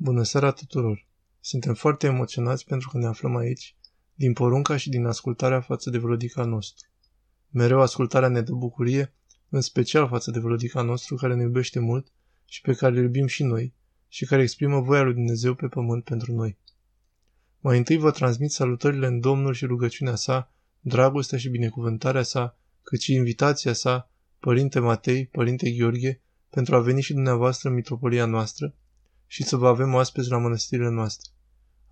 Bună seara tuturor! Suntem foarte emoționați pentru că ne aflăm aici, din porunca și din ascultarea față de Vlodica nostru. Mereu ascultarea ne dă bucurie, în special față de Vlodica nostru care ne iubește mult și pe care îl iubim și noi și care exprimă voia lui Dumnezeu pe pământ pentru noi. Mai întâi vă transmit salutările în Domnul și rugăciunea sa, dragostea și binecuvântarea sa, cât și invitația sa, Părinte Matei, Părinte Gheorghe, pentru a veni și dumneavoastră în mitropolia noastră și să vă avem oaspeți la mănăstirile noastre.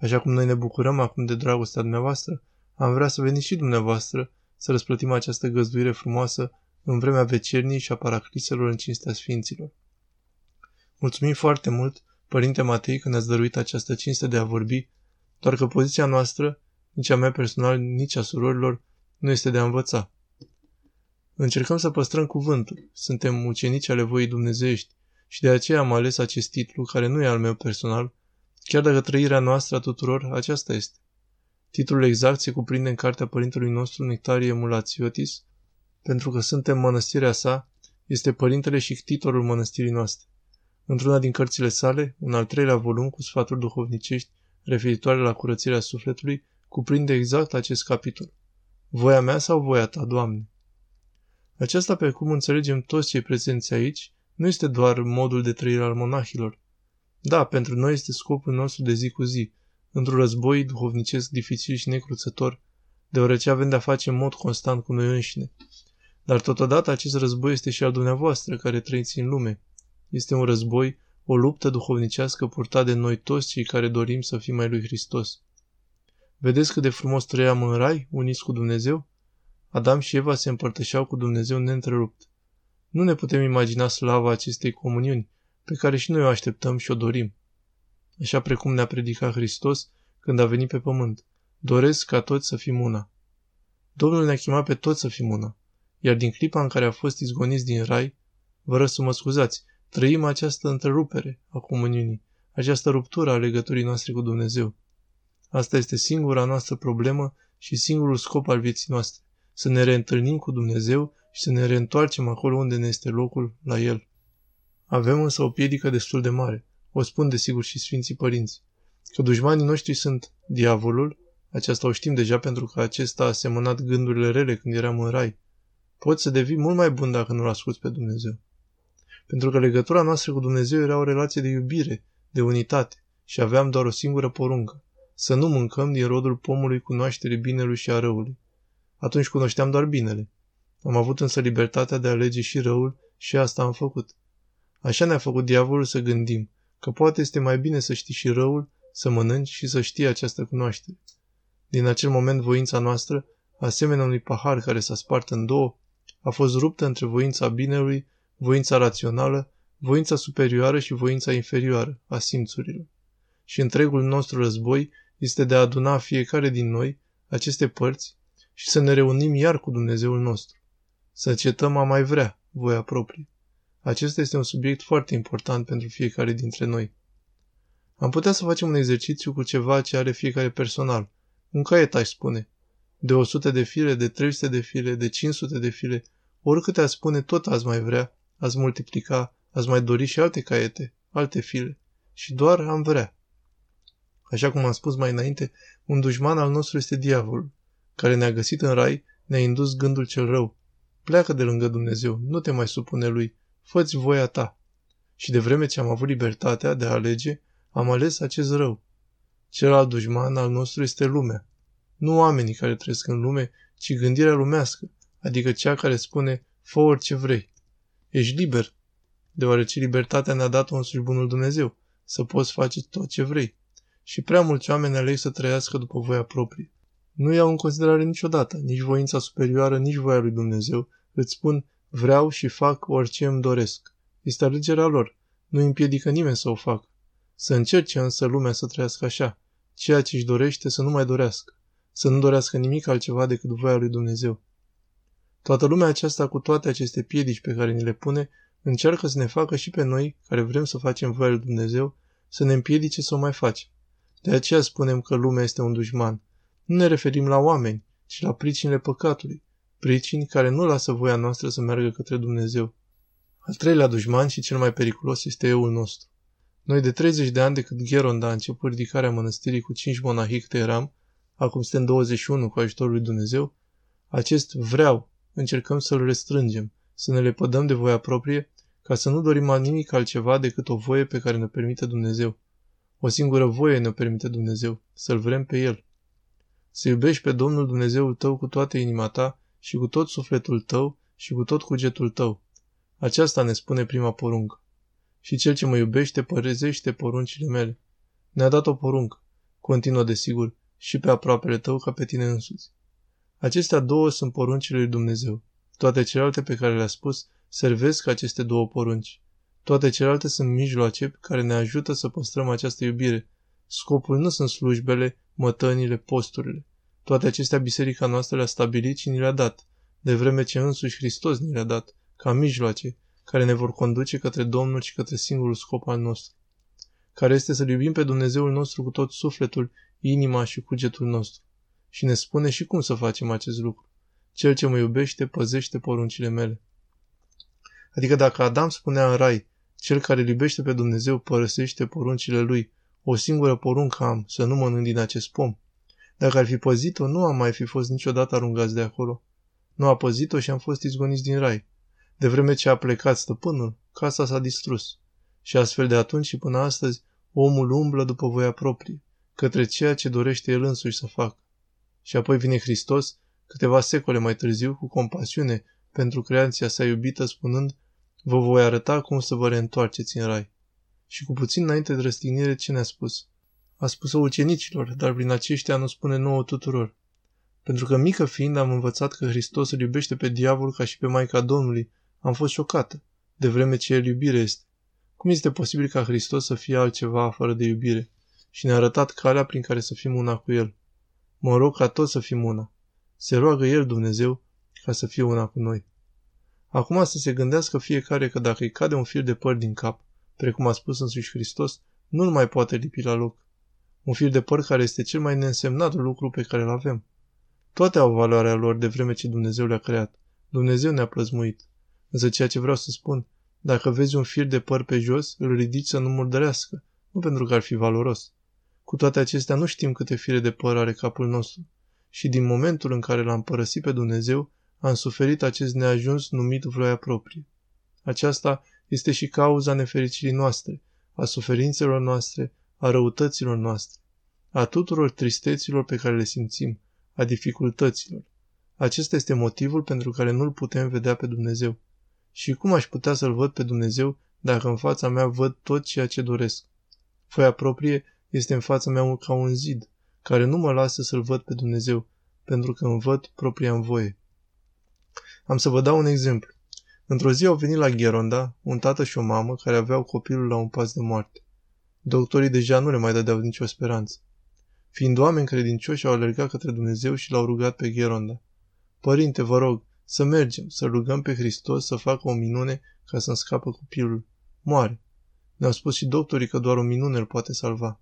Așa cum noi ne bucurăm acum de dragostea dumneavoastră, am vrea să veniți și dumneavoastră să răsplătim această găzduire frumoasă în vremea vecernii și a paracliselor în cinstea Sfinților. Mulțumim foarte mult, Părinte Matei, că ne-ați dăruit această cinste de a vorbi, doar că poziția noastră, nici a mea personal, nici a surorilor, nu este de a învăța. Încercăm să păstrăm cuvântul, suntem ucenici ale voii dumnezeiești și de aceea am ales acest titlu, care nu e al meu personal, chiar dacă trăirea noastră a tuturor aceasta este. Titlul exact se cuprinde în cartea părintelui nostru Nectarie Mulațiotis, pentru că suntem mănăstirea sa, este părintele și ctitorul mănăstirii noastre. Într-una din cărțile sale, un al treilea volum cu sfaturi duhovnicești referitoare la curățirea sufletului, cuprinde exact acest capitol. Voia mea sau voia ta, Doamne? Aceasta, pe cum înțelegem toți cei prezenți aici, nu este doar modul de trăire al monahilor. Da, pentru noi este scopul nostru de zi cu zi, într-un război duhovnicesc dificil și necruțător, deoarece avem de-a face în mod constant cu noi înșine. Dar totodată acest război este și al dumneavoastră care trăiți în lume. Este un război, o luptă duhovnicească purtată de noi toți cei care dorim să fim mai lui Hristos. Vedeți cât de frumos trăiam în rai, uniți cu Dumnezeu? Adam și Eva se împărtășeau cu Dumnezeu neîntrerupt. Nu ne putem imagina slava acestei comuniuni, pe care și noi o așteptăm și o dorim. Așa precum ne-a predicat Hristos când a venit pe pământ. Doresc ca toți să fim una. Domnul ne-a chemat pe toți să fim una, iar din clipa în care a fost izgoniți din rai, vă rog să mă scuzați, trăim această întrerupere a comuniunii, această ruptură a legăturii noastre cu Dumnezeu. Asta este singura noastră problemă și singurul scop al vieții noastre să ne reîntâlnim cu Dumnezeu și să ne reîntoarcem acolo unde ne este locul la El. Avem însă o piedică destul de mare, o spun desigur și Sfinții Părinți, că dușmanii noștri sunt diavolul, aceasta o știm deja pentru că acesta a semănat gândurile rele când eram în rai. Poți să devii mult mai bun dacă nu-L asculți pe Dumnezeu. Pentru că legătura noastră cu Dumnezeu era o relație de iubire, de unitate și aveam doar o singură poruncă, să nu mâncăm din rodul pomului cunoașterii binelui și a răului. Atunci cunoșteam doar binele. Am avut însă libertatea de a alege și răul și asta am făcut. Așa ne-a făcut diavolul să gândim că poate este mai bine să știi și răul, să mănânci și să știi această cunoaștere. Din acel moment voința noastră, asemenea unui pahar care s-a spart în două, a fost ruptă între voința binelui, voința rațională, voința superioară și voința inferioară a simțurilor. Și întregul nostru război este de a aduna fiecare din noi aceste părți și să ne reunim iar cu Dumnezeul nostru. Să cetăm a mai vrea voia proprie. Acesta este un subiect foarte important pentru fiecare dintre noi. Am putea să facem un exercițiu cu ceva ce are fiecare personal. Un caiet, aș spune. De 100 de file, de 300 de file, de 500 de file, oricâte ați spune, tot ați mai vrea, ați multiplica, ați mai dori și alte caiete, alte file. Și doar am vrea. Așa cum am spus mai înainte, un dușman al nostru este diavolul care ne-a găsit în rai, ne-a indus gândul cel rău. Pleacă de lângă Dumnezeu, nu te mai supune lui, fă-ți voia ta. Și de vreme ce am avut libertatea de a alege, am ales acest rău. Celălalt dușman al nostru este lumea. Nu oamenii care trăiesc în lume, ci gândirea lumească, adică cea care spune, fă orice vrei. Ești liber, deoarece libertatea ne-a dat-o însuși bunul Dumnezeu, să poți face tot ce vrei. Și prea mulți oameni aleg să trăiască după voia proprie. Nu iau în considerare niciodată, nici voința superioară, nici voia lui Dumnezeu. Îți spun, vreau și fac orice îmi doresc. Este alegerea lor. Nu împiedică nimeni să o facă. Să încerce însă lumea să trăiască așa. Ceea ce își dorește să nu mai dorească. Să nu dorească nimic altceva decât voia lui Dumnezeu. Toată lumea aceasta cu toate aceste piedici pe care ni le pune, încearcă să ne facă și pe noi, care vrem să facem voia lui Dumnezeu, să ne împiedice să o mai facem. De aceea spunem că lumea este un dușman. Nu ne referim la oameni, ci la pricinile păcatului, pricini care nu lasă voia noastră să meargă către Dumnezeu. Al treilea dușman și cel mai periculos este euul nostru. Noi de 30 de ani de când Gheronda a început ridicarea mănăstirii cu 5 monahii câte eram, acum suntem 21 cu ajutorul lui Dumnezeu, acest vreau încercăm să-l restrângem, să ne lepădăm de voia proprie, ca să nu dorim a nimic altceva decât o voie pe care ne permite Dumnezeu. O singură voie ne permite Dumnezeu, să-L vrem pe El. Să iubești pe Domnul Dumnezeul tău cu toată inima ta și cu tot sufletul tău și cu tot cugetul tău. Aceasta ne spune prima poruncă. Și cel ce mă iubește părezește poruncile mele. Ne-a dat o poruncă, continuă desigur, și pe aproapele tău ca pe tine însuți. Acestea două sunt poruncile lui Dumnezeu. Toate celelalte pe care le-a spus servesc aceste două porunci. Toate celelalte sunt mijloace care ne ajută să păstrăm această iubire. Scopul nu sunt slujbele, mătănile, posturile. Toate acestea biserica noastră le-a stabilit și ni le-a dat, de vreme ce însuși Hristos ni le-a dat, ca mijloace, care ne vor conduce către Domnul și către singurul scop al nostru, care este să iubim pe Dumnezeul nostru cu tot sufletul, inima și cugetul nostru. Și ne spune și cum să facem acest lucru. Cel ce mă iubește păzește poruncile mele. Adică dacă Adam spunea în rai, cel care îl iubește pe Dumnezeu părăsește poruncile lui, o singură poruncă am, să nu mănânc din acest pom. Dacă ar fi păzit-o, nu am mai fi fost niciodată aruncați de acolo. Nu a păzit-o și am fost izgoniți din rai. De vreme ce a plecat stăpânul, casa s-a distrus. Și astfel de atunci și până astăzi, omul umblă după voia proprie, către ceea ce dorește el însuși să facă. Și apoi vine Hristos, câteva secole mai târziu, cu compasiune pentru creația sa iubită, spunând, vă voi arăta cum să vă reîntoarceți în rai. Și cu puțin înainte de răstignire, ce ne-a spus? A spus-o ucenicilor, dar prin aceștia nu spune nouă tuturor. Pentru că mică fiind am învățat că Hristos îl iubește pe diavol ca și pe Maica Domnului, am fost șocată, de vreme ce el iubire este. Cum este posibil ca Hristos să fie altceva afară de iubire? Și ne-a arătat calea prin care să fim una cu El. Mă rog ca toți să fim una. Se roagă El, Dumnezeu, ca să fie una cu noi. Acum să se gândească fiecare că dacă îi cade un fir de păr din cap, precum a spus însuși Hristos, nu-l mai poate lipi la loc. Un fir de păr care este cel mai neînsemnat lucru pe care îl avem. Toate au valoarea lor de vreme ce Dumnezeu le-a creat. Dumnezeu ne-a plăzmuit. Însă ceea ce vreau să spun, dacă vezi un fir de păr pe jos, îl ridici să nu murdărească, nu pentru că ar fi valoros. Cu toate acestea nu știm câte fire de păr are capul nostru. Și din momentul în care l-am părăsit pe Dumnezeu, am suferit acest neajuns numit vroia proprie. Aceasta este și cauza nefericirii noastre, a suferințelor noastre, a răutăților noastre, a tuturor tristeților pe care le simțim, a dificultăților. Acesta este motivul pentru care nu-L putem vedea pe Dumnezeu. Și cum aș putea să-L văd pe Dumnezeu dacă în fața mea văd tot ceea ce doresc? Foaia proprie este în fața mea ca un zid, care nu mă lasă să-L văd pe Dumnezeu, pentru că îmi văd propria în voie. Am să vă dau un exemplu. Într-o zi au venit la Gheronda un tată și o mamă care aveau copilul la un pas de moarte. Doctorii deja nu le mai dădeau nicio speranță. Fiind oameni credincioși, au alergat către Dumnezeu și l-au rugat pe Gheronda. Părinte, vă rog, să mergem, să rugăm pe Hristos să facă o minune ca să-mi scapă copilul. Moare. Ne-au spus și doctorii că doar o minune îl poate salva.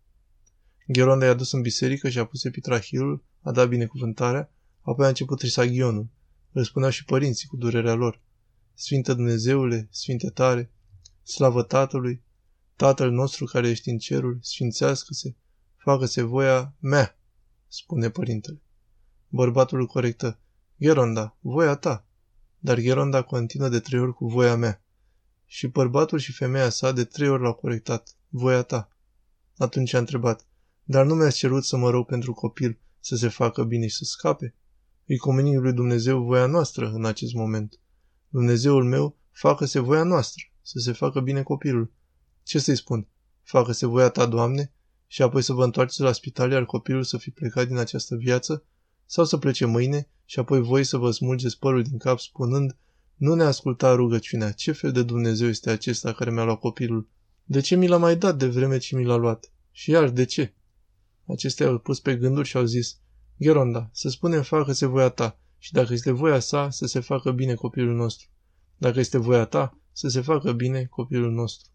Gheronda i-a dus în biserică și a pus epitrahilul, a dat binecuvântarea, apoi a început trisaghionul. Îl spuneau și părinții cu durerea lor. Sfinte Dumnezeule, Sfinte tare, slavă Tatălui, Tatăl nostru care ești în cerul, sfințească-se, facă-se voia mea, spune părintele. Bărbatul îl corectă. Geronda, voia ta. Dar Geronda continuă de trei ori cu voia mea. Și bărbatul și femeia sa de trei ori l-au corectat. Voia ta. Atunci a întrebat. Dar nu mi-ați cerut să mă rog pentru copil să se facă bine și să scape? Îi comunim lui Dumnezeu voia noastră în acest moment. Dumnezeul meu, facă-se voia noastră, să se facă bine copilul. Ce să-i spun? Facă-se voia ta, Doamne, și apoi să vă întoarceți la spital, iar copilul să fi plecat din această viață? Sau să plece mâine și apoi voi să vă smulgeți părul din cap spunând, nu ne asculta rugăciunea, ce fel de Dumnezeu este acesta care mi-a luat copilul? De ce mi l-a mai dat de vreme ce mi l-a luat? Și iar, de ce? Acestea au pus pe gânduri și au zis, Geronda, să spunem facă-se voia ta și dacă este voia sa, să se facă bine copilul nostru. Dacă este voia ta, să se facă bine copilul nostru.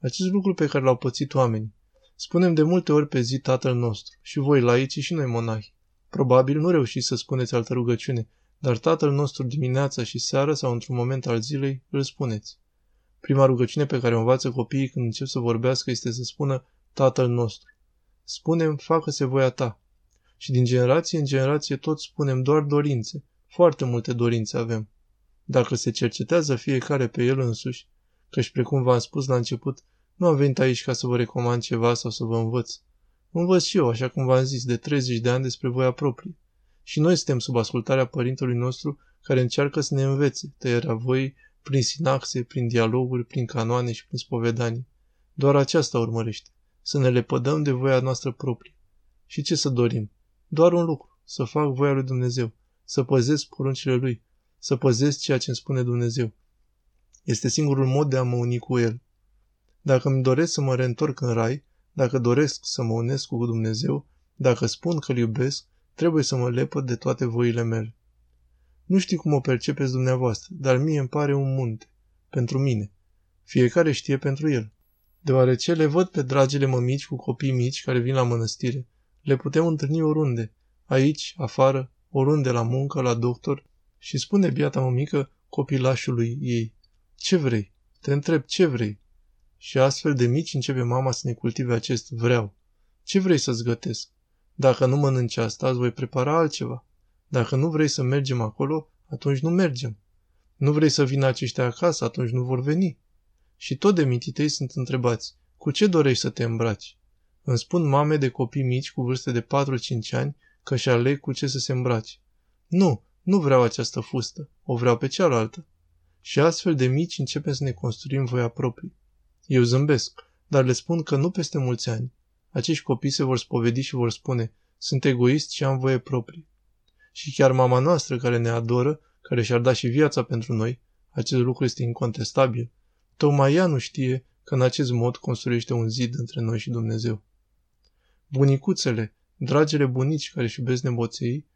Acest lucru pe care l-au pățit oamenii. Spunem de multe ori pe zi Tatăl nostru, și voi laici și noi monahi. Probabil nu reușiți să spuneți altă rugăciune, dar Tatăl nostru dimineața și seara sau într-un moment al zilei îl spuneți. Prima rugăciune pe care o învață copiii când încep să vorbească este să spună Tatăl nostru. Spunem, facă-se voia ta. Și din generație în generație tot spunem doar dorințe. Foarte multe dorințe avem. Dacă se cercetează fiecare pe el însuși, căci precum v-am spus la început, nu am venit aici ca să vă recomand ceva sau să vă învăț. Învăț și eu, așa cum v-am zis, de 30 de ani despre voia proprie. Și noi suntem sub ascultarea părintelui nostru care încearcă să ne învețe tăierea voii prin sinaxe, prin dialoguri, prin canoane și prin spovedanii. Doar aceasta urmărește, să ne lepădăm de voia noastră proprie. Și ce să dorim? Doar un lucru, să fac voia lui Dumnezeu, să păzesc poruncile lui, să păzesc ceea ce îmi spune Dumnezeu. Este singurul mod de a mă uni cu El. Dacă îmi doresc să mă reîntorc în rai, dacă doresc să mă unesc cu Dumnezeu, dacă spun că îl iubesc, trebuie să mă lepăd de toate voile mele. Nu știu cum o percepeți dumneavoastră, dar mie îmi pare un munte. Pentru mine. Fiecare știe pentru el. Deoarece le văd pe dragile mămici cu copii mici care vin la mănăstire, le putem întâlni oriunde, aici, afară, oriunde la muncă, la doctor, și spune biata mămică copilașului ei, ce vrei? Te întreb, ce vrei? Și astfel de mici începe mama să ne cultive acest vreau. Ce vrei să-ți gătesc? Dacă nu mănânci asta, îți voi prepara altceva. Dacă nu vrei să mergem acolo, atunci nu mergem. Nu vrei să vină aceștia acasă, atunci nu vor veni. Și tot de mititei sunt întrebați, cu ce dorești să te îmbraci? Îmi spun mame de copii mici cu vârste de 4-5 ani că și aleg cu ce să se îmbrace. Nu, nu vreau această fustă, o vreau pe cealaltă. Și astfel de mici începem să ne construim voia proprie. Eu zâmbesc, dar le spun că nu peste mulți ani. Acești copii se vor spovedi și vor spune, sunt egoist și am voie proprie. Și chiar mama noastră care ne adoră, care și-ar da și viața pentru noi, acest lucru este incontestabil, tocmai ea nu știe că în acest mod construiește un zid între noi și Dumnezeu. Bunicuțele, dragele bunici care își iubesc nepoței,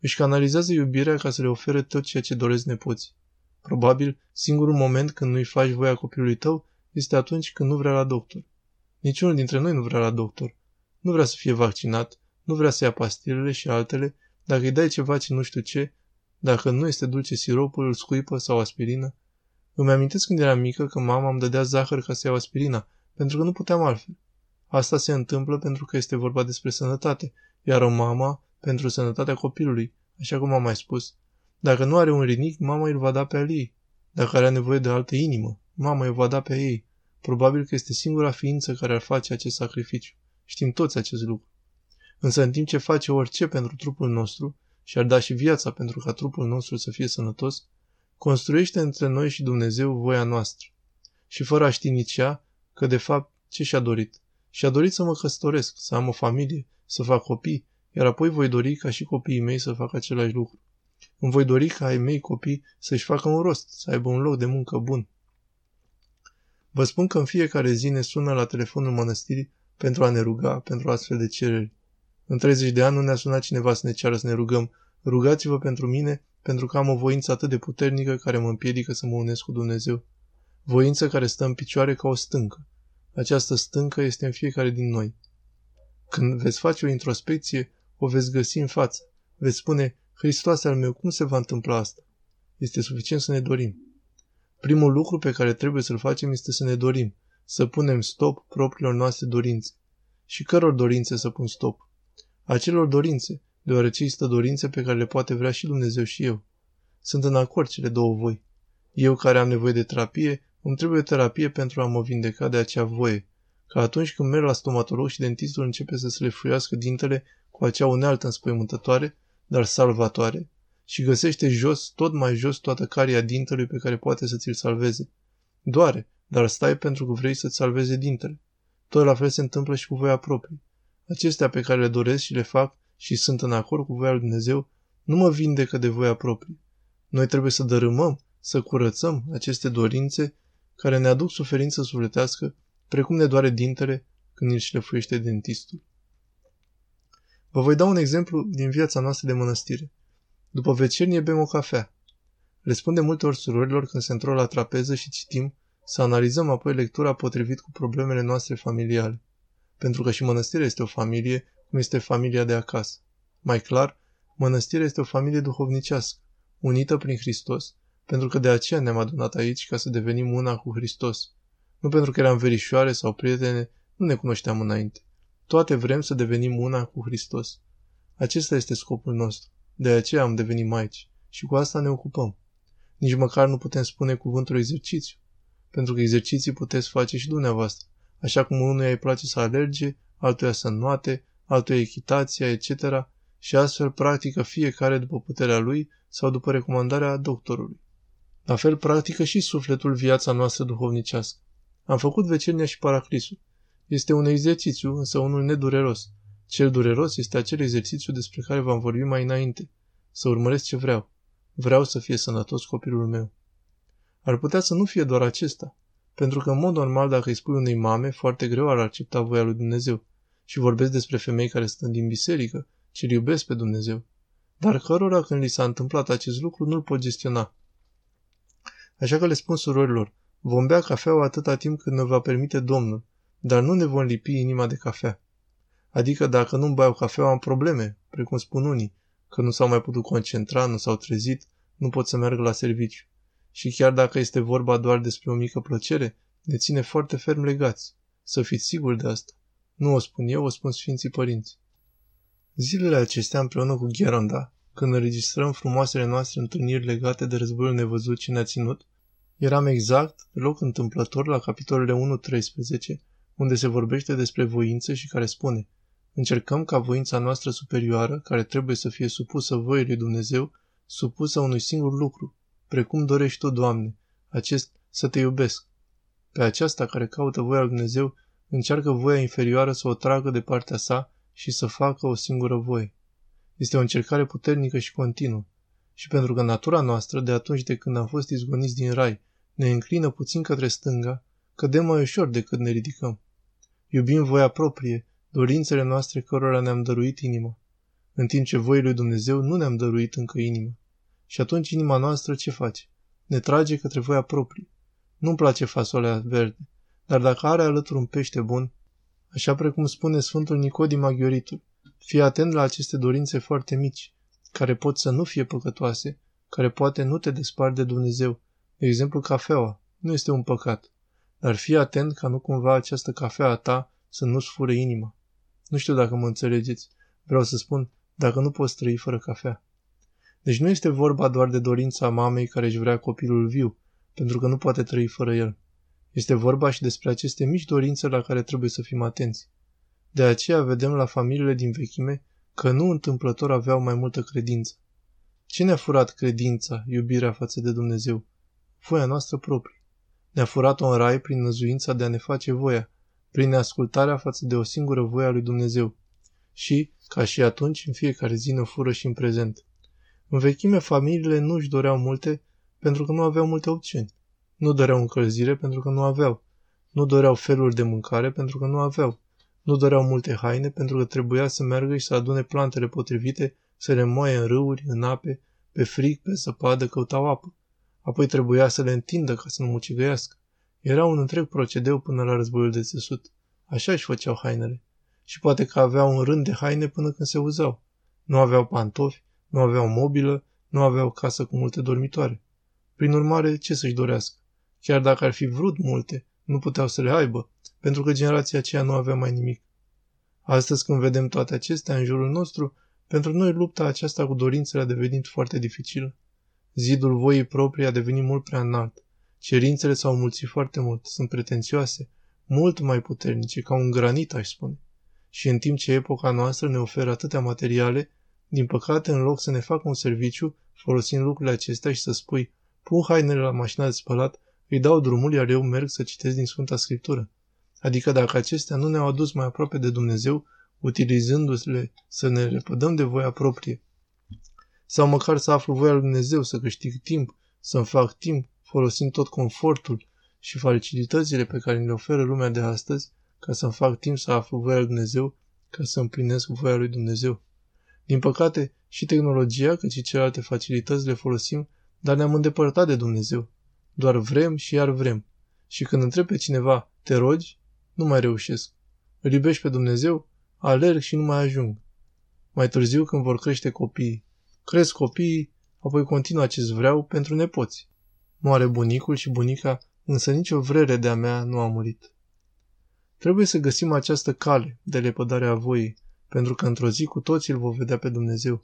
își canalizează iubirea ca să le ofere tot ceea ce doresc nepoții. Probabil, singurul moment când nu-i faci voia copilului tău este atunci când nu vrea la doctor. Niciunul dintre noi nu vrea la doctor. Nu vrea să fie vaccinat, nu vrea să ia pastilele și altele, dacă îi dai ceva ce nu știu ce, dacă nu este dulce siropul, îl scuipă sau aspirină. Îmi amintesc când eram mică că mama îmi dădea zahăr ca să iau aspirina, pentru că nu puteam altfel. Asta se întâmplă pentru că este vorba despre sănătate, iar o mama pentru sănătatea copilului, așa cum am mai spus. Dacă nu are un rinic, mama îl va da pe al ei. Dacă are nevoie de altă inimă, mama îl va da pe ei. Probabil că este singura ființă care ar face acest sacrificiu. Știm toți acest lucru. Însă în timp ce face orice pentru trupul nostru și ar da și viața pentru ca trupul nostru să fie sănătos, construiește între noi și Dumnezeu voia noastră. Și fără a ști nici ea că de fapt ce și-a dorit. Și-a dorit să mă căsătoresc, să am o familie, să fac copii, iar apoi voi dori ca și copiii mei să facă același lucru. Îmi voi dori ca ai mei copii să-și facă un rost, să aibă un loc de muncă bun. Vă spun că în fiecare zi ne sună la telefonul mănăstirii pentru a ne ruga pentru astfel de cereri. În 30 de ani nu ne-a sunat cineva să ne ceară să ne rugăm. Rugați-vă pentru mine, pentru că am o voință atât de puternică care mă împiedică să mă unesc cu Dumnezeu. Voință care stă în picioare ca o stâncă. Această stâncă este în fiecare din noi. Când veți face o introspecție, o veți găsi în față. Veți spune, Hristos al meu, cum se va întâmpla asta? Este suficient să ne dorim. Primul lucru pe care trebuie să-l facem este să ne dorim, să punem stop propriilor noastre dorințe. Și căror dorințe să pun stop? acelor dorințe, deoarece există dorințe pe care le poate vrea și Dumnezeu și eu. Sunt în acord cele două voi. Eu care am nevoie de terapie, îmi trebuie terapie pentru a mă vindeca de acea voie. Ca atunci când merg la stomatolog și dentistul începe să se lefuiască dintele cu acea unealtă înspăimântătoare, dar salvatoare, și găsește jos, tot mai jos, toată caria dintelui pe care poate să ți-l salveze. Doare, dar stai pentru că vrei să-ți salveze dintele. Tot la fel se întâmplă și cu voia proprie. Acestea pe care le doresc și le fac și sunt în acord cu voia lui Dumnezeu, nu mă vindecă de voia proprie. Noi trebuie să dărâmăm, să curățăm aceste dorințe care ne aduc suferință sufletească, precum ne doare dintele când îl șlefuiește dentistul. Vă voi da un exemplu din viața noastră de mănăstire. După vecernie bem o cafea. Le spun de multe ori surorilor când se întorc la trapeză și citim, să analizăm apoi lectura potrivit cu problemele noastre familiale pentru că și mănăstirea este o familie, cum este familia de acasă. Mai clar, mănăstirea este o familie duhovnicească, unită prin Hristos, pentru că de aceea ne-am adunat aici ca să devenim una cu Hristos. Nu pentru că eram verișoare sau prietene, nu ne cunoșteam înainte. Toate vrem să devenim una cu Hristos. Acesta este scopul nostru. De aceea am devenit maici. Și cu asta ne ocupăm. Nici măcar nu putem spune cuvântul exercițiu. Pentru că exerciții puteți face și dumneavoastră. Așa cum unuia îi place să alerge, altuia să înnoate, altuia echitația, etc. Și astfel practică fiecare după puterea lui sau după recomandarea doctorului. La fel practică și sufletul viața noastră duhovnicească. Am făcut vecernia și paraclisul. Este un exercițiu, însă unul nedureros. Cel dureros este acel exercițiu despre care v-am vorbit mai înainte. Să urmăresc ce vreau. Vreau să fie sănătos copilul meu. Ar putea să nu fie doar acesta, pentru că, în mod normal, dacă îi spui unei mame, foarte greu ar accepta voia lui Dumnezeu. Și vorbesc despre femei care stând din biserică, ce iubesc pe Dumnezeu. Dar cărora, când li s-a întâmplat acest lucru, nu-l pot gestiona. Așa că le spun surorilor, vom bea cafeaua atâta timp cât ne va permite Domnul, dar nu ne vom lipi inima de cafea. Adică dacă nu-mi beau cafeaua am probleme, precum spun unii, că nu s-au mai putut concentra, nu s-au trezit, nu pot să meargă la serviciu. Și chiar dacă este vorba doar despre o mică plăcere, ne ține foarte ferm legați. Să fiți siguri de asta. Nu o spun eu, o spun Sfinții Părinți. Zilele acestea, împreună cu Gheronda, când înregistrăm frumoasele noastre întâlniri legate de războiul nevăzut ce ne-a ținut, eram exact, loc întâmplător, la capitolele 1-13, unde se vorbește despre voință și care spune Încercăm ca voința noastră superioară, care trebuie să fie supusă voii lui Dumnezeu, supusă unui singur lucru, precum dorești tu, Doamne, acest să te iubesc. Pe aceasta care caută voia lui Dumnezeu, încearcă voia inferioară să o tragă de partea sa și să facă o singură voie. Este o încercare puternică și continuă. Și pentru că natura noastră, de atunci de când am fost izgoniți din rai, ne înclină puțin către stânga, cădem mai ușor decât ne ridicăm. Iubim voia proprie, dorințele noastre cărora ne-am dăruit inima, în timp ce voii lui Dumnezeu nu ne-am dăruit încă inima. Și atunci inima noastră ce face? Ne trage către voia proprie. Nu-mi place fasolea verde, dar dacă are alături un pește bun, așa precum spune Sfântul Nicodim Aghioritul, fii atent la aceste dorințe foarte mici, care pot să nu fie păcătoase, care poate nu te despart de Dumnezeu. De exemplu, cafeaua. Nu este un păcat. Dar fii atent ca nu cumva această cafea a ta să nu-ți fure inima. Nu știu dacă mă înțelegeți. Vreau să spun, dacă nu poți trăi fără cafea. Deci nu este vorba doar de dorința mamei care își vrea copilul viu, pentru că nu poate trăi fără el. Este vorba și despre aceste mici dorințe la care trebuie să fim atenți. De aceea vedem la familiile din vechime că nu întâmplător aveau mai multă credință. Cine a furat credința, iubirea față de Dumnezeu? Voia noastră proprie. Ne-a furat-o în rai prin năzuința de a ne face voia, prin neascultarea față de o singură voie a lui Dumnezeu. Și, ca și atunci, în fiecare zi ne fură și în prezent. În vechime, familiile nu își doreau multe pentru că nu aveau multe opțiuni. Nu doreau încălzire pentru că nu aveau. Nu doreau feluri de mâncare pentru că nu aveau. Nu doreau multe haine pentru că trebuia să meargă și să adune plantele potrivite, să le moaie în râuri, în ape, pe frig, pe zăpadă, căutau apă. Apoi trebuia să le întindă ca să nu mucigăiască. Era un întreg procedeu până la războiul de țesut. Așa își făceau hainele. Și poate că aveau un rând de haine până când se uzau. Nu aveau pantofi, nu aveau mobilă, nu aveau casă cu multe dormitoare. Prin urmare, ce să-și dorească? Chiar dacă ar fi vrut multe, nu puteau să le aibă, pentru că generația aceea nu avea mai nimic. Astăzi, când vedem toate acestea în jurul nostru, pentru noi lupta aceasta cu dorințele a devenit foarte dificilă. Zidul voii proprii a devenit mult prea înalt. Cerințele s-au mulțit foarte mult, sunt pretențioase, mult mai puternice, ca un granit, aș spune. Și în timp ce epoca noastră ne oferă atâtea materiale, din păcate, în loc să ne facă un serviciu, folosind lucrurile acestea și să spui, pun hainele la mașina de spălat, îi dau drumul, iar eu merg să citesc din Sfânta Scriptură. Adică dacă acestea nu ne-au adus mai aproape de Dumnezeu, utilizându-le să ne repădăm de voia proprie. Sau măcar să aflu voia lui Dumnezeu, să câștig timp, să-mi fac timp, folosind tot confortul și facilitățile pe care le oferă lumea de astăzi, ca să-mi fac timp să aflu voia lui Dumnezeu, ca să împlinesc voia lui Dumnezeu. Din păcate, și tehnologia, cât și celelalte facilități le folosim, dar ne-am îndepărtat de Dumnezeu. Doar vrem și iar vrem. Și când întreb pe cineva, te rogi? Nu mai reușesc. Îl iubești pe Dumnezeu? Alerg și nu mai ajung. Mai târziu, când vor crește copiii. Cresc copiii, apoi continuă acest vreau pentru nepoți. Moare bunicul și bunica, însă nicio vrere de-a mea nu a murit. Trebuie să găsim această cale de lepădare a voii, pentru că într-o zi cu toții îl vom vedea pe Dumnezeu.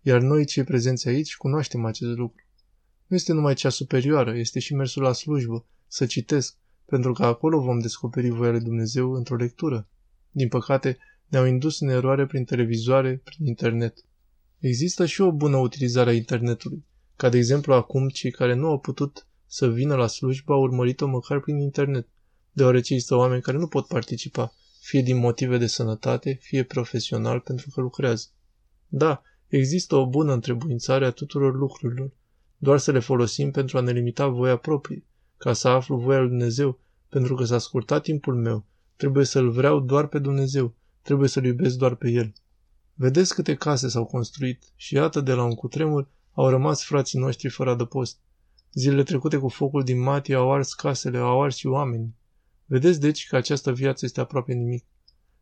Iar noi, cei prezenți aici, cunoaștem acest lucru. Nu este numai cea superioară, este și mersul la slujbă, să citesc, pentru că acolo vom descoperi voia lui Dumnezeu într-o lectură. Din păcate, ne-au indus în eroare prin televizoare, prin internet. Există și o bună utilizare a internetului, ca de exemplu acum cei care nu au putut să vină la slujbă au urmărit-o măcar prin internet, deoarece există oameni care nu pot participa, fie din motive de sănătate, fie profesional pentru că lucrează. Da, există o bună întrebuințare a tuturor lucrurilor, doar să le folosim pentru a ne limita voia proprie, ca să aflu voia lui Dumnezeu, pentru că s-a scurtat timpul meu, trebuie să-L vreau doar pe Dumnezeu, trebuie să-L iubesc doar pe El. Vedeți câte case s-au construit și iată de la un cutremur au rămas frații noștri fără adăpost. Zilele trecute cu focul din Matia au ars casele, au ars și oamenii. Vedeți deci că această viață este aproape nimic.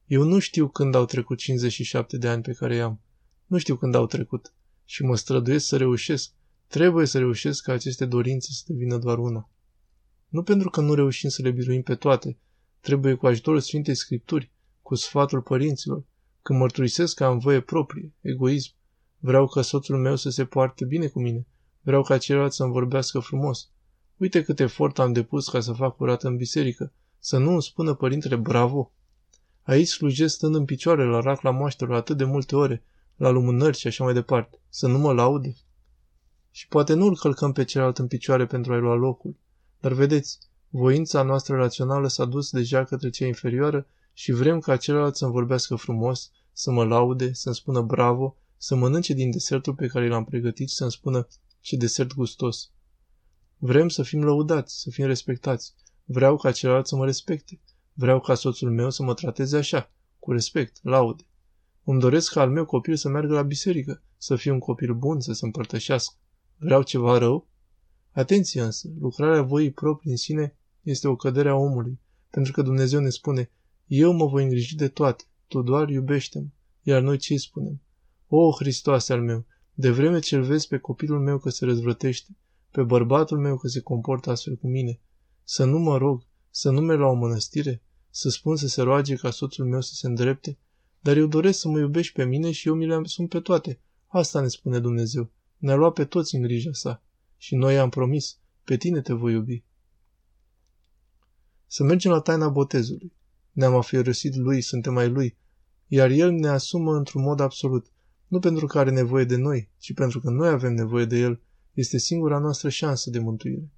Eu nu știu când au trecut 57 de ani pe care i-am. Nu știu când au trecut. Și mă străduiesc să reușesc. Trebuie să reușesc ca aceste dorințe să devină doar una. Nu pentru că nu reușim să le biruim pe toate. Trebuie cu ajutorul Sfintei Scripturi, cu sfatul părinților, când mărturisesc că am voie proprie, egoism. Vreau ca soțul meu să se poarte bine cu mine. Vreau ca celălalt să-mi vorbească frumos. Uite cât efort am depus ca să fac curat în biserică. Să nu îmi spună părintele bravo. Aici slujesc stând în picioare la rac la moaștelor atât de multe ore, la lumânări și așa mai departe. Să nu mă laude. Și poate nu îl călcăm pe celălalt în picioare pentru a-i lua locul. Dar vedeți, voința noastră rațională s-a dus deja către cea inferioară și vrem ca celălalt să-mi vorbească frumos, să mă laude, să-mi spună bravo, să mănânce din desertul pe care l-am pregătit și să-mi spună ce desert gustos. Vrem să fim lăudați, să fim respectați. Vreau ca celălalt să mă respecte. Vreau ca soțul meu să mă trateze așa, cu respect, laude. Îmi doresc ca al meu copil să meargă la biserică, să fie un copil bun, să se împărtășească. Vreau ceva rău? Atenție însă, lucrarea voii proprii în sine este o cădere a omului, pentru că Dumnezeu ne spune, eu mă voi îngriji de toate, tu doar iubește-mă. Iar noi ce spunem? O, Hristoase al meu, de vreme ce îl vezi pe copilul meu că se răzvrătește, pe bărbatul meu că se comportă astfel cu mine, să nu mă rog, să nu merg la o mănăstire, să spun să se roage ca soțul meu să se îndrepte, dar eu doresc să mă iubești pe mine și eu mi le asum pe toate. Asta ne spune Dumnezeu. Ne-a luat pe toți în grija sa. Și noi am promis, pe tine te voi iubi. Să mergem la taina botezului. Ne-am afierosit lui, suntem ai lui, iar el ne asumă într-un mod absolut, nu pentru că are nevoie de noi, ci pentru că noi avem nevoie de el. Este singura noastră șansă de mântuire.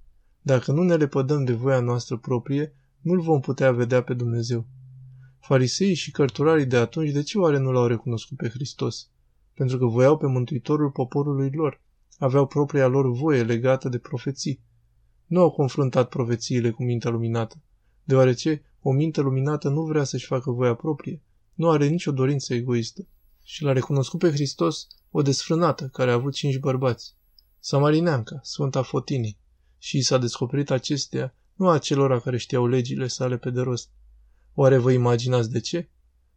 Dacă nu ne lepădăm de voia noastră proprie, nu-L vom putea vedea pe Dumnezeu. Fariseii și cărturarii de atunci de ce oare nu l-au recunoscut pe Hristos? Pentru că voiau pe Mântuitorul poporului lor. Aveau propria lor voie legată de profeții. Nu au confruntat profețiile cu mintea luminată, deoarece o minte luminată nu vrea să-și facă voia proprie, nu are nicio dorință egoistă. Și l-a recunoscut pe Hristos o desfrânată care a avut cinci bărbați. Samarineanca, Sfânta Fotinii, și i s-a descoperit acestea nu acelora care știau legile sale pe de rost. Oare vă imaginați de ce?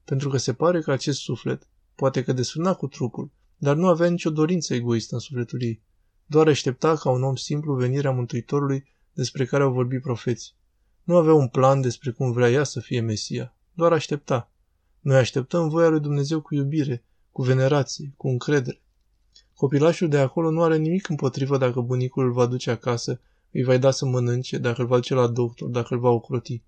Pentru că se pare că acest suflet poate că desfrâna cu trupul, dar nu avea nicio dorință egoistă în sufletul ei. Doar aștepta ca un om simplu venirea Mântuitorului despre care au vorbit profeții. Nu avea un plan despre cum vrea ea să fie Mesia, doar aștepta. Noi așteptăm voia lui Dumnezeu cu iubire, cu venerație, cu încredere. Copilașul de acolo nu are nimic împotrivă dacă bunicul îl va duce acasă îi va da să mănânce, dacă îl va duce la doctor, dacă îl va ocroti.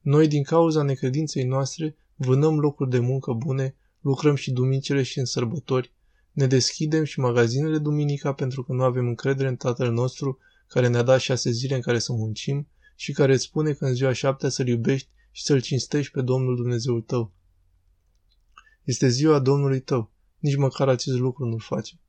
Noi, din cauza necredinței noastre, vânăm locuri de muncă bune, lucrăm și duminicile și în sărbători, ne deschidem și magazinele duminica pentru că nu avem încredere în Tatăl nostru care ne-a dat șase zile în care să muncim și care îți spune că în ziua șaptea să-L iubești și să-L cinstești pe Domnul Dumnezeul tău. Este ziua Domnului tău, nici măcar acest lucru nu-l face.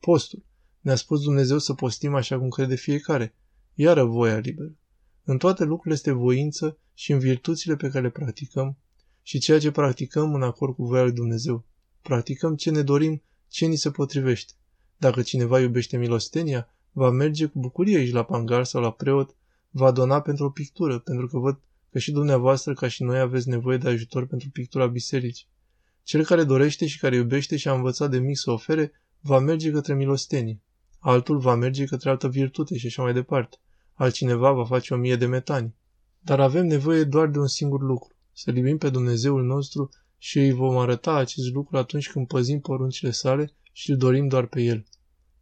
Postul. Ne-a spus Dumnezeu să postim așa cum crede fiecare, iară voia liberă. În toate lucrurile este voință și în virtuțile pe care le practicăm și ceea ce practicăm în acord cu voia lui Dumnezeu. Practicăm ce ne dorim, ce ni se potrivește. Dacă cineva iubește milostenia, va merge cu bucurie aici la pangar sau la preot, va dona pentru o pictură, pentru că văd că și dumneavoastră, ca și noi, aveți nevoie de ajutor pentru pictura bisericii. Cel care dorește și care iubește și a învățat de mic să ofere, va merge către milostenie. altul va merge către altă virtute și așa mai departe. Altcineva va face o mie de metani. Dar avem nevoie doar de un singur lucru, să iubim pe Dumnezeul nostru și îi vom arăta acest lucru atunci când păzim poruncile sale și îl dorim doar pe el.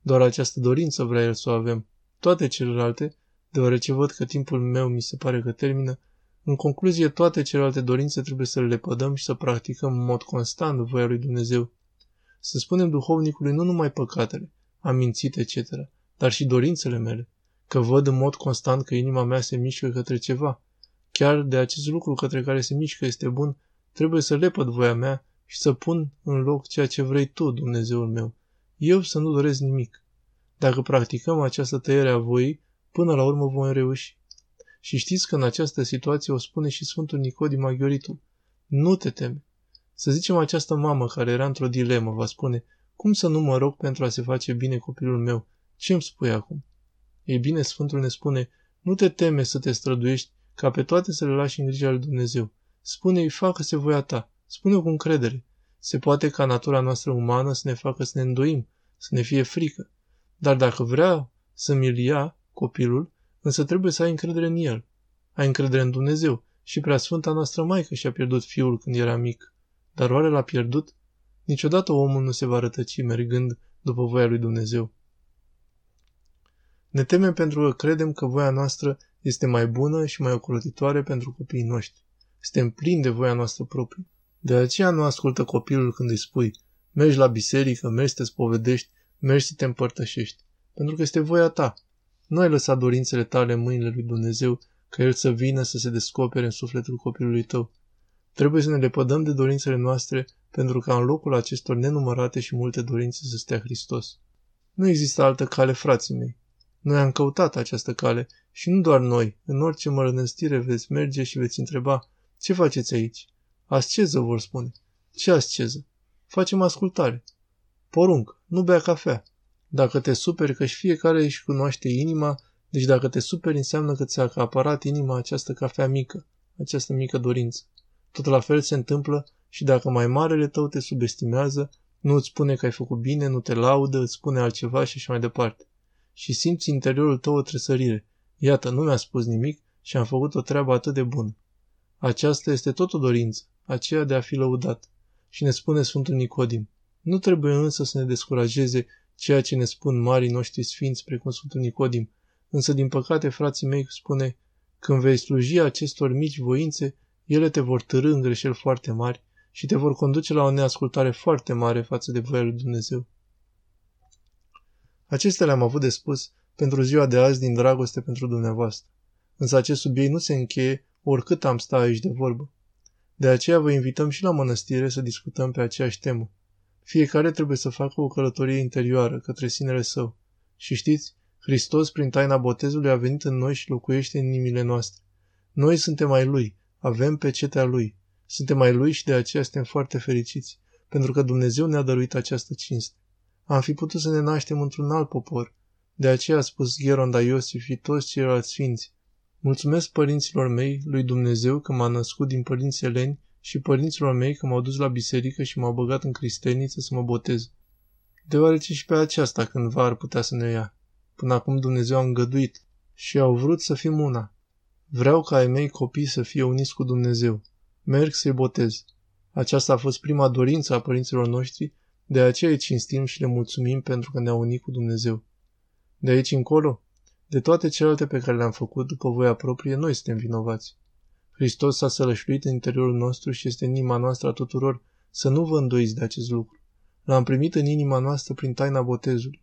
Doar această dorință vrea el să o avem. Toate celelalte, deoarece văd că timpul meu mi se pare că termină, în concluzie, toate celelalte dorințe trebuie să le lepădăm și să practicăm în mod constant voia lui Dumnezeu. Să spunem duhovnicului nu numai păcatele, am mințit, etc., dar și dorințele mele, că văd în mod constant că inima mea se mișcă către ceva. Chiar de acest lucru către care se mișcă este bun, trebuie să lepăd voia mea și să pun în loc ceea ce vrei tu, Dumnezeul meu. Eu să nu doresc nimic. Dacă practicăm această tăiere a voii, până la urmă vom reuși. Și știți că în această situație o spune și Sfântul Nicodim Maghioritul. Nu te teme. Să zicem această mamă care era într-o dilemă va spune, cum să nu mă rog pentru a se face bine copilul meu? Ce îmi spui acum? Ei bine, Sfântul ne spune, nu te teme să te străduiești ca pe toate să le lași în grija lui Dumnezeu. Spune-i, facă-se voia ta. Spune-o cu încredere. Se poate ca natura noastră umană să ne facă să ne îndoim, să ne fie frică. Dar dacă vrea să mi-l ia, copilul, însă trebuie să ai încredere în el. Ai încredere în Dumnezeu și prea sfânta noastră Maică și-a pierdut fiul când era mic. Dar oare l-a pierdut? Niciodată omul nu se va rătăci mergând după voia lui Dumnezeu. Ne temem pentru că credem că voia noastră este mai bună și mai ocrotitoare pentru copiii noștri. Suntem plini de voia noastră proprie. De aceea nu ascultă copilul când îi spui, mergi la biserică, mergi să te spovedești, mergi să te împărtășești, pentru că este voia ta. Nu ai lăsat dorințele tale în mâinile lui Dumnezeu ca El să vină să se descopere în sufletul copilului tău. Trebuie să ne lepădăm de dorințele noastre pentru ca în locul acestor nenumărate și multe dorințe să stea Hristos. Nu există altă cale, frații mei. Noi am căutat această cale și nu doar noi. În orice mărănăstire veți merge și veți întreba, ce faceți aici? Asceză, vor spune. Ce asceză? Facem ascultare. Porunc, nu bea cafea. Dacă te superi că și fiecare își cunoaște inima, deci dacă te superi înseamnă că ți-a acaparat inima această cafea mică, această mică dorință. Tot la fel se întâmplă și dacă mai marele tău te subestimează, nu îți spune că ai făcut bine, nu te laudă, îți spune altceva și așa mai departe. Și simți interiorul tău o tresărire. Iată, nu mi-a spus nimic și am făcut o treabă atât de bună. Aceasta este tot o dorință, aceea de a fi lăudat. Și ne spune Sfântul Nicodim. Nu trebuie însă să ne descurajeze ceea ce ne spun marii noștri sfinți, precum Sfântul Nicodim. Însă, din păcate, frații mei spune, când vei sluji acestor mici voințe, ele te vor târâ în greșeli foarte mari și te vor conduce la o neascultare foarte mare față de voia lui Dumnezeu. Acestea le-am avut de spus pentru ziua de azi din dragoste pentru dumneavoastră. Însă acest subiect nu se încheie oricât am sta aici de vorbă. De aceea vă invităm și la mănăstire să discutăm pe aceeași temă. Fiecare trebuie să facă o călătorie interioară către sinele său. Și știți, Hristos prin taina botezului a venit în noi și locuiește în inimile noastre. Noi suntem ai Lui, avem pe cetea Lui. Suntem ai Lui și de aceea suntem foarte fericiți, pentru că Dumnezeu ne-a dăruit această cinste. Am fi putut să ne naștem într-un alt popor. De aceea a spus Gheronda Iosif și toți ceilalți sfinți. Mulțumesc părinților mei, lui Dumnezeu, că m-a născut din părinți eleni și părinților mei că m-au dus la biserică și m-au băgat în cristeniță să mă botez. Deoarece și pe aceasta cândva ar putea să ne ia. Până acum Dumnezeu a îngăduit și au vrut să fim una. Vreau ca ai mei copii să fie uniți cu Dumnezeu. Merg să-i botez. Aceasta a fost prima dorință a părinților noștri, de aceea îi cinstim și le mulțumim pentru că ne-au unit cu Dumnezeu. De aici încolo, de toate celelalte pe care le-am făcut după voia proprie, noi suntem vinovați. Hristos s-a sălășluit în interiorul nostru și este în inima noastră a tuturor. Să nu vă îndoiți de acest lucru. L-am primit în inima noastră prin taina botezului.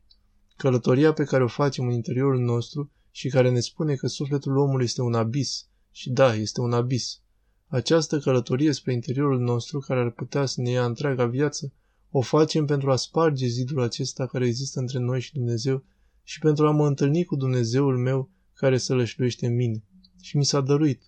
Călătoria pe care o facem în interiorul nostru și care ne spune că sufletul omului este un abis, și da, este un abis. Această călătorie spre interiorul nostru, care ar putea să ne ia întreaga viață, o facem pentru a sparge zidul acesta care există între noi și Dumnezeu și pentru a mă întâlni cu Dumnezeul meu care să lășluiește în mine. Și mi s-a dăruit.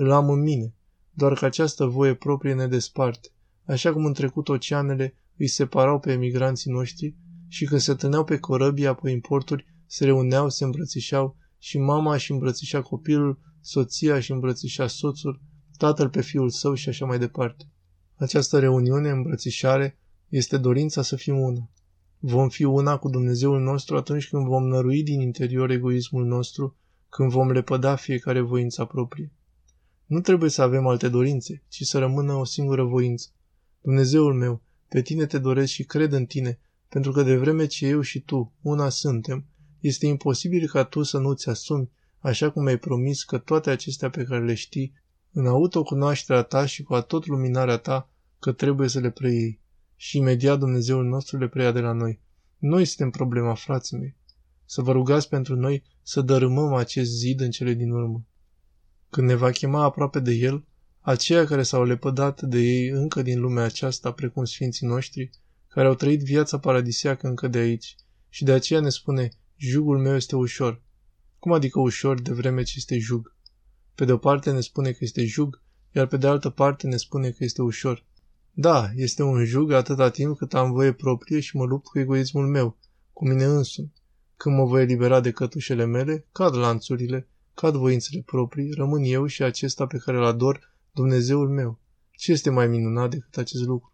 Îl am în mine. Doar că această voie proprie ne desparte. Așa cum în trecut oceanele îi separau pe emigranții noștri și când se tâneau pe corăbii, apoi importuri, se reuneau, se îmbrățișau și mama și îmbrățișa copilul, soția și îmbrățișa soțul, tatăl pe fiul său și așa mai departe. Această reuniune, îmbrățișare, este dorința să fim una. Vom fi una cu Dumnezeul nostru atunci când vom nărui din interior egoismul nostru, când vom lepăda fiecare voința proprie. Nu trebuie să avem alte dorințe, ci să rămână o singură voință. Dumnezeul meu, pe tine te doresc și cred în tine, pentru că de vreme ce eu și tu, una suntem, este imposibil ca tu să nu-ți asumi, așa cum ai promis că toate acestea pe care le știi, în autocunoașterea ta și cu tot luminarea ta, că trebuie să le preiei. Și imediat Dumnezeul nostru le preia de la noi. Noi suntem problema, frații mei. Să vă rugați pentru noi să dărâmăm acest zid în cele din urmă. Când ne va chema aproape de El, aceia care s-au lepădat de ei încă din lumea aceasta, precum sfinții noștri, care au trăit viața paradisiacă încă de aici, și de aceea ne spune, jugul meu este ușor. Cum adică ușor de vreme ce este jug? Pe de o parte ne spune că este jug, iar pe de altă parte ne spune că este ușor. Da, este un jug atâta timp cât am voie proprie și mă lupt cu egoismul meu, cu mine însumi. Când mă voi elibera de cătușele mele, cad lanțurile, cad voințele proprii, rămân eu și acesta pe care îl ador, Dumnezeul meu. Ce este mai minunat decât acest lucru?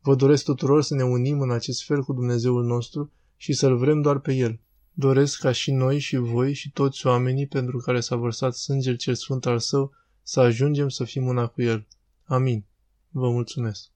Vă doresc tuturor să ne unim în acest fel cu Dumnezeul nostru și să-L vrem doar pe El. Doresc ca și noi și voi și toți oamenii pentru care s-a vărsat sângele cel sfânt al Său să ajungem să fim una cu El. Amin. Vă mulțumesc.